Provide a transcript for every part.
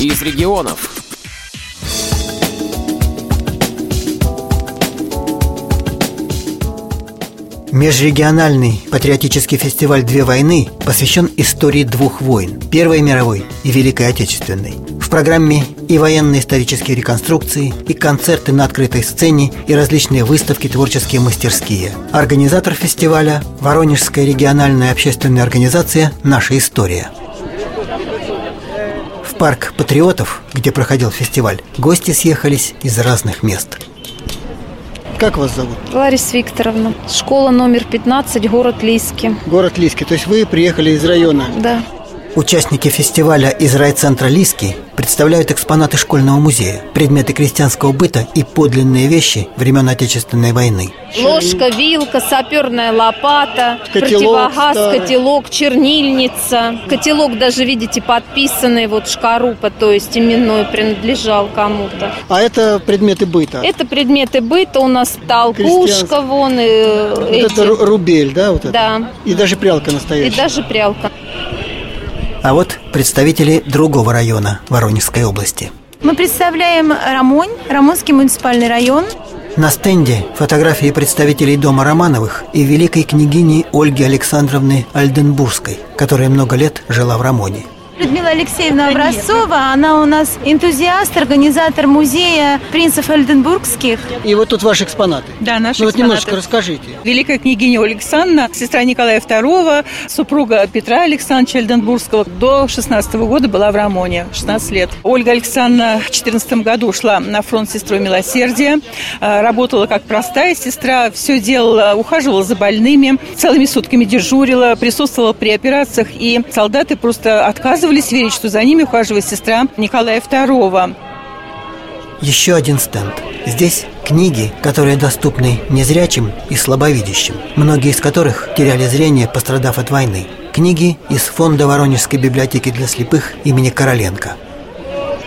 из регионов. Межрегиональный патриотический фестиваль «Две войны» посвящен истории двух войн – Первой мировой и Великой Отечественной. В программе и военные исторические реконструкции, и концерты на открытой сцене, и различные выставки, творческие мастерские. Организатор фестиваля – Воронежская региональная общественная организация «Наша история». Парк патриотов, где проходил фестиваль, гости съехались из разных мест – как вас зовут? Лариса Викторовна. Школа номер 15, город Лиски. Город Лиски. То есть вы приехали из района? Да. Участники фестиваля из райцентра Лиски представляют экспонаты школьного музея, предметы крестьянского быта и подлинные вещи времен Отечественной войны. Ложка, вилка, саперная лопата, котелок, противогаз, старый. котелок, чернильница. Котелок даже, видите, подписанный, вот шкарупа, то есть именной принадлежал кому-то. А это предметы быта? Это предметы быта, у нас толкушка вон. И, вот эти. это рубель, да? Вот это? Да. И даже прялка настоящая? И даже прялка. А вот представители другого района Воронежской области. Мы представляем Рамонь, Рамонский муниципальный район. На стенде фотографии представителей дома Романовых и великой княгини Ольги Александровны Альденбургской, которая много лет жила в Рамоне. Людмила Алексеевна Образцова, она у нас энтузиаст, организатор музея принцев Альденбургских. И вот тут ваши экспонаты. Да, наши ну, вот немножечко расскажите. Великая княгиня Александра, сестра Николая II, супруга Петра Александровича Альденбургского, до 16 года была в Рамоне, 16 лет. Ольга Александровна в 14 году ушла на фронт сестрой милосердия, э, работала как простая сестра, все делала, ухаживала за больными, целыми сутками дежурила, присутствовала при операциях, и солдаты просто отказывались отказывались верить, что за ними ухаживает сестра Николая II. Еще один стенд. Здесь книги, которые доступны незрячим и слабовидящим, многие из которых теряли зрение, пострадав от войны. Книги из фонда Воронежской библиотеки для слепых имени Короленко –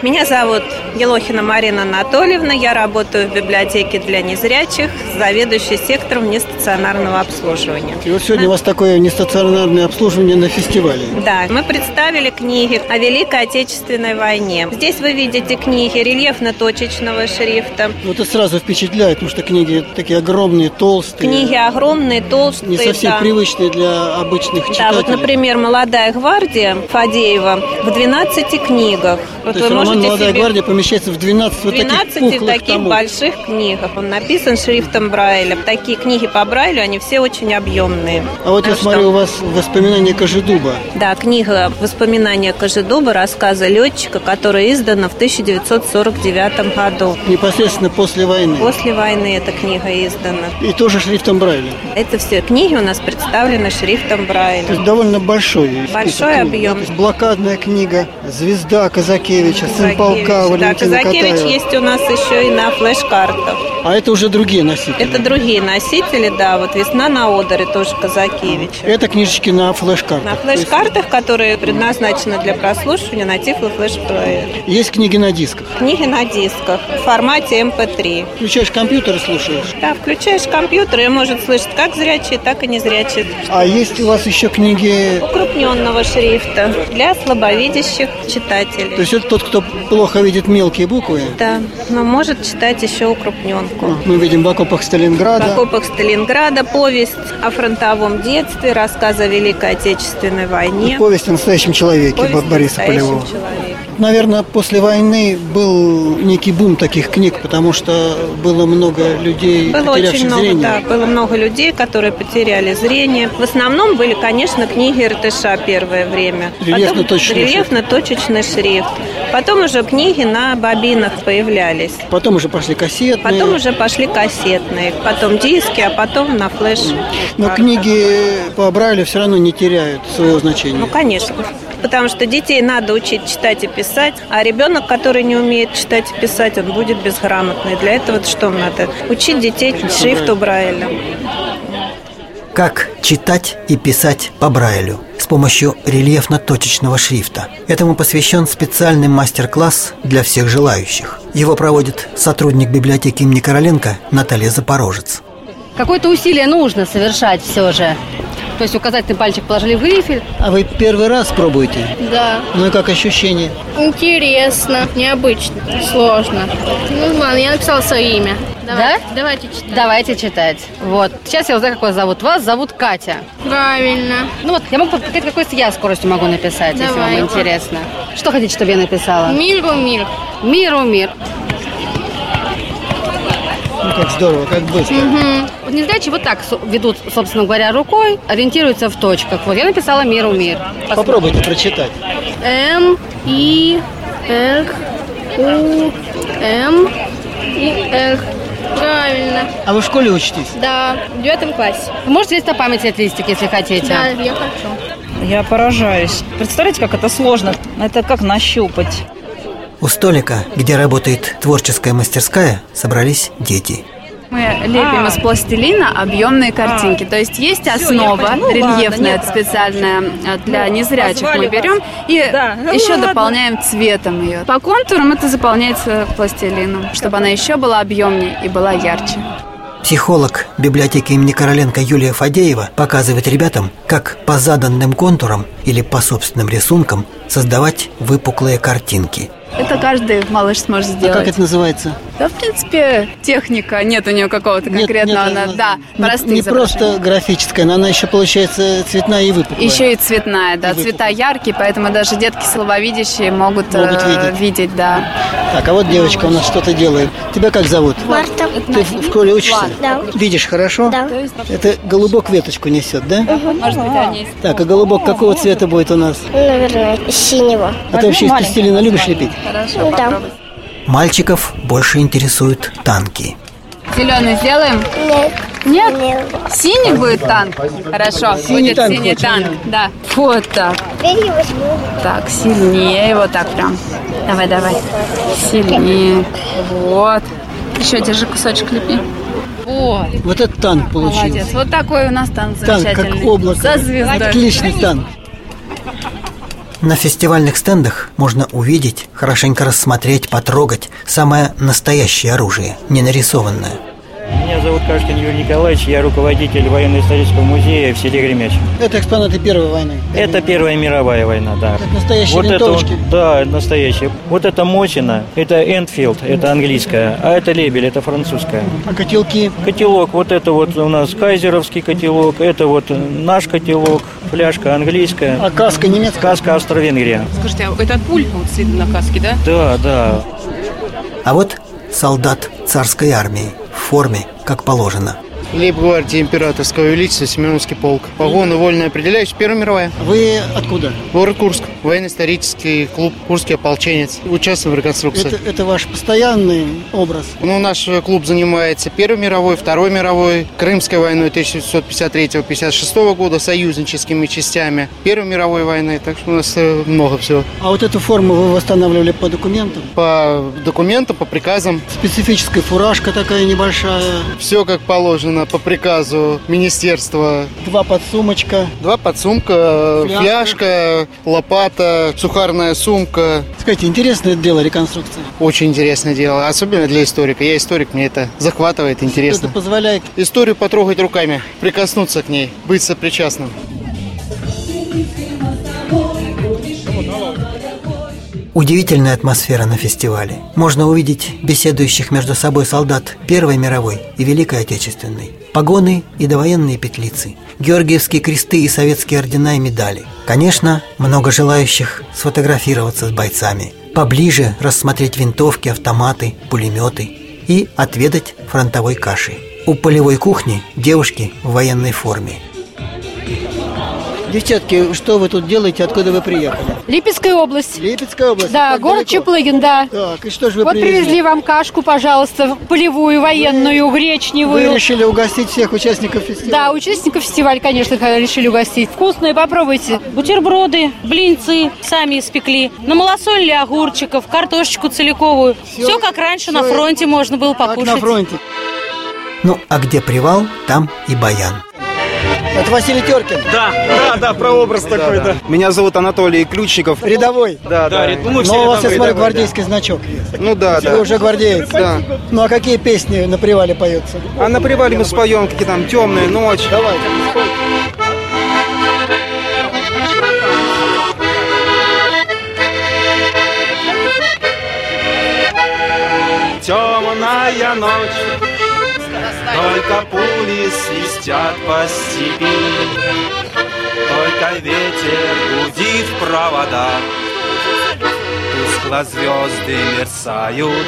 меня зовут Елохина Марина Анатольевна. Я работаю в библиотеке для незрячих, заведующей сектором нестационарного обслуживания. И вот сегодня у вас такое нестационарное обслуживание на фестивале. Да, мы представили книги о Великой Отечественной войне. Здесь вы видите книги рельефно-точечного шрифта. Вот это сразу впечатляет, потому что книги такие огромные, толстые. Книги огромные, толстые. Не совсем да. привычные для обычных читателей. Да, вот, например, «Молодая гвардия» Фадеева в 12 книгах. Вот То вы роман «Молодая себе... гвардия» помещается в 12 вот 12 таких, таких больших книгах. Он написан шрифтом Брайля. Такие книги по Брайлю, они все очень объемные. А вот я что... смотрю, у вас воспоминания Кожедуба. Да, книга «Воспоминания Кожедуба», рассказа летчика, которая издана в 1949 году. Непосредственно после войны? После войны эта книга издана. И тоже шрифтом Брайля? Это все книги у нас представлены шрифтом Брайля. То есть довольно большой Большой объем. Блокадная книга «Звезда Казакевича», «Сын полка Да, Казакевич Катаева. есть у нас еще и на флеш-картах. А это уже другие носители? Это другие носители, да. Вот «Весна на Одере» тоже Казакевич. Это книжечки на флеш-картах? На флеш-картах, которые предназначены для прослушивания на тифло флеш -плеер. Есть книги на дисках? Книги на дисках в формате MP3. Эм включаешь компьютер и слушаешь? Да, включаешь компьютер и может слышать как зрячие, так и незрячие. А есть у вас еще книги... Укрупненного шрифта для слабовидящих читателей. То есть это тот, кто плохо видит мелкие буквы? Да, но может читать еще укрупненку. А, мы видим в окопах Сталинграда. В окопах Сталинграда повесть о фронтовом детстве, рассказ о Великой Отечественной войне. И повесть о настоящем человеке повесть Бориса Полевого. Человеке. Наверное, после войны был некий бум таких книг, потому что было много людей, было очень много, зрение. Да, было много людей, которые потеряли зрение. В основном были, конечно, книги РТШ первое время. Рельефно-точечный Рельефно-точечный шрифт. Потом уже книги на бобинах появлялись. Потом уже пошли кассетные. Потом уже пошли кассетные. Потом диски, а потом на флеш. Но книги по Брайлю все равно не теряют своего значения. Ну, конечно потому что детей надо учить читать и писать, а ребенок, который не умеет читать и писать, он будет безграмотный. Для этого что надо? Учить детей шрифту Брайля. Как читать и писать по Брайлю с помощью рельефно-точечного шрифта. Этому посвящен специальный мастер-класс для всех желающих. Его проводит сотрудник библиотеки имени Короленко Наталья Запорожец. Какое-то усилие нужно совершать все же То есть указательный пальчик положили в грифель. А вы первый раз пробуете? Да. Ну и как ощущение? Интересно, необычно, сложно. Ну ладно, я написала свое имя. Давай, Да? Давайте читать. Давайте читать. Вот. Сейчас я узнаю, как вас зовут. Вас зовут Катя. Правильно. Ну вот, я могу показать, какой я скоростью могу написать, если вам Давай. интересно. Что хотите, чтобы я написала? Миру мир. Миру мир. Ну как здорово, как быстро. Вот незрячие вот так ведут, собственно говоря, рукой, ориентируются в точках. Вот я написала миру мир. Попробуйте прочитать. М, И, Р, У, М, и Р. Правильно. А вы в школе учитесь? Да, в девятом классе. Вы можете лист на память отлистик, если хотите. Да, я хочу. Я поражаюсь. Представляете, как это сложно? Это как нащупать. У столика, где работает творческая мастерская, собрались дети. Мы лепим из пластилина объемные картинки. То есть есть основа Ну, рельефная нет. специальная э, для незрячих. позвали Мы берем и Да, ну еще ладно. дополняем цветом ее. По контурам это заполняется пластилином, чтобы она еще была объемнее и была ярче. Психолог библиотеки имени Короленко Юлия Фадеева показывает ребятам, как по заданным контурам или по собственным рисункам создавать выпуклые картинки. Это каждый малыш сможет А сделать. как это называется? Да, в принципе, техника. Нет у нее какого-то Нет, конкретного. нет, она- она- да, не, простые не просто графическая, но она еще получается цветная и выпуклая. Еще и цветная, да, И выпуклая. цвета яркие, поэтому даже детки слабовидящие могут, Могут э, видеть. видеть, да. Так, а вот девочка у нас что-то делает. Тебя как зовут? Марта. Ты в в школе учишься? Да. Видишь хорошо? Да. Это голубок веточку несет, да? Может быть, они Так, а голубок какого цвета будет у нас? Наверное, синего. А ты вообще из пластилина любишь лепить? Ну да. Мальчиков больше интересуют танки. Зеленый сделаем? Нет. Нет? Нет. Синий будет танк? Хорошо, Синий будет танк синий хочешь? танк. Да. Вот так. Теперь я возьму. Так, сильнее, вот так прям. Давай, давай. Сильнее. Вот. Еще держи кусочек лепи. Вот. Вот этот танк получился. Молодец. Вот такой у нас танк Танк замечательный. как облако. Со звездой. Отличный танк. На фестивальных стендах можно увидеть, хорошенько рассмотреть, потрогать самое настоящее оружие, не нарисованное. Меня зовут Кашкин Юрий Николаевич, я руководитель военно-исторического музея в селе Гремяч. Это экспонаты Первой войны. Это Первая мировая война, да. Это настоящие Вот это, винтовочки. вот- да, это настоящие. Вот это Мотина, это Энфилд, это английская, а это Лебель, это французская. А котелки? Котелок, вот это вот у нас кайзеровский котелок, это вот наш котелок, фляжка английская, А каска немецкая? каска Австро-Венгрия. Скажите, а это пуль вот видно на каске, да? Да, да. А вот солдат царской армии форме, как положено. Лейб-гвардии императорского величества Семеновский полк. Погоны вольно определяющие. Первая мировая. Вы откуда? Город Курск. Военно-исторический клуб «Курский ополченец». Участвуем в реконструкции. Это, это ваш постоянный образ? Ну, наш клуб занимается Первой мировой, Второй мировой, Крымской войной 1953-56 года, союзническими частями, Первой мировой войны. Так что у нас э, много всего. А вот эту форму вы восстанавливали по документам? По документам, по приказам. Специфическая фуражка такая небольшая, Все как положено по приказу министерства. два подсумочка. Два подсумка, Фляжка. фляжка, лопата, сухарная сумка. Скажите, интересное дело реконструкция. Очень интересное дело, особенно для историка. Я историк, мне это захватывает, интересно. Это позволяет Историю потрогать руками, прикоснуться к ней, быть сопричастным. Удивительная атмосфера на фестивале. Можно увидеть беседующих между собой солдат Первой мировой и Великой Отечественной. Погоны и довоенные петлицы. Георгиевские кресты и советские ордена и медали. Конечно, много желающих сфотографироваться с бойцами. Поближе рассмотреть винтовки, автоматы, пулеметы. И отведать фронтовой каши. У полевой кухни девушки в военной форме. Девчатки, что вы тут делаете? Откуда вы приехали? Липецкая область. Липецкая область? Да, Так город далеко? Чеплыгин, да. Так, и что же вы вот привезли? привезли вам кашку, пожалуйста, полевую, военную, Вы гречневую. решили угостить всех участников фестиваля? Да, участников фестиваля, конечно, решили угостить. Вкусные, попробуйте. Бутерброды, блинцы сами испекли. На малосолье огурчиков, картошечку целиковую. Все, как раньше на фронте можно было Как покушать. на фронте. Ну, а где привал, там и баян. Это Василий Теркин. Да, да, да, про образ такой, да. Меня зовут Анатолий Ключников. Рядовой. Да, да. да. Ну, Но у вас, я смотрю, гвардейский значок. Ну да, Вы да. Вы уже гвардеец. Да. Ну а какие песни на привале поются? А на привале мы споем какие там темные ночи. Давай. Темная ночь только пули свистят по степи. Только ветер гудит в проводах. Тускло звезды мерцают.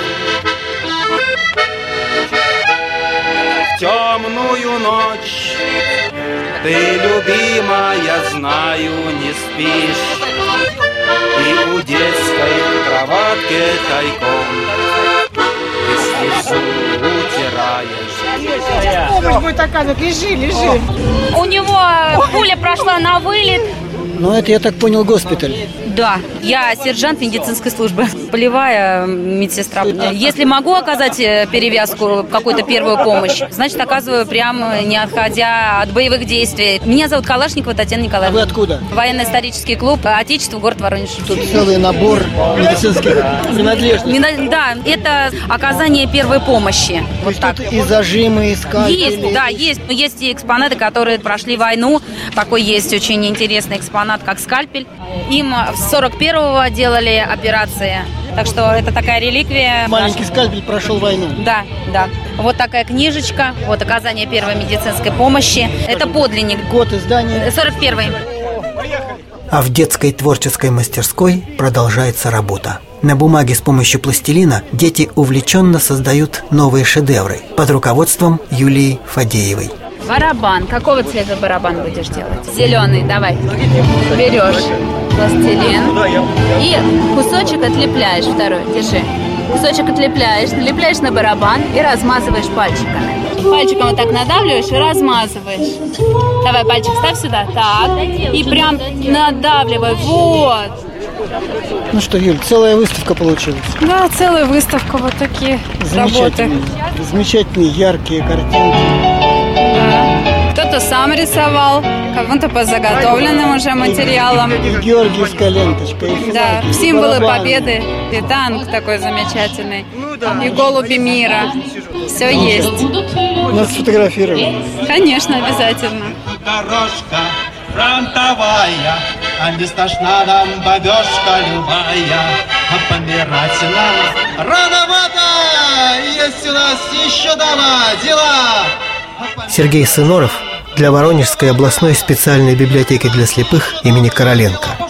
В темную ночь Ты, любимая, знаю, не спишь. И у детской кроватки тайком слезу утираешь Помощь будет оказывать, лежи, лежи. У него пуля прошла на вылет. Но это, я так понял, госпиталь. Да, я сержант медицинской службы, полевая медсестра. Если могу оказать э, перевязку, какую-то первую помощь, значит, оказываю прямо не отходя от боевых действий. Меня зовут Калашникова Татьяна Николаевна. А вы откуда? Военно-исторический клуб Отечество, город Воронеж. Тут целый набор медицинских принадлежностей. Да, это оказание первой помощи. Вот так. И зажимы, и скальпели. Есть, да, есть. Есть и экспонаты, которые прошли войну. Такой есть очень интересный экспонат, как скальпель. Им с 41-го делали операции. Так что это такая реликвия. Маленький скальпель прошел войну. Да, да. Вот такая книжечка, вот оказание первой медицинской помощи. Это подлинник. Год издания. 41-й. А в детской творческой мастерской продолжается работа. На бумаге с помощью пластилина дети увлеченно создают новые шедевры под руководством Юлии Фадеевой. Барабан. Какого цвета барабан будешь делать? Зеленый, давай. Берешь пластилин и кусочек отлепляешь второй. Держи. Кусочек отлепляешь, налепляешь на барабан и размазываешь пальчиками. Пальчиком вот так надавливаешь и размазываешь. Давай пальчик ставь сюда. Так. И прям надавливай. Вот. Ну что, Юль, целая выставка получилась. Да, целая выставка, вот такие работы. Замечательные, замечательные, яркие картинки. Кто-то сам рисовал, кому-то по заготовленным уже материалам. Георгиевская ленточка, и Да, символы победы, и танк такой замечательный, и голуби мира. Все есть. Нас сфотографировали. Конечно, обязательно. Дорожка фронтовая, а не страшна нам бабешка любая, а помирать нам рановато, есть у нас еще дома дела. Сергей Сыноров для Воронежской областной специальной библиотеки для слепых имени Короленко.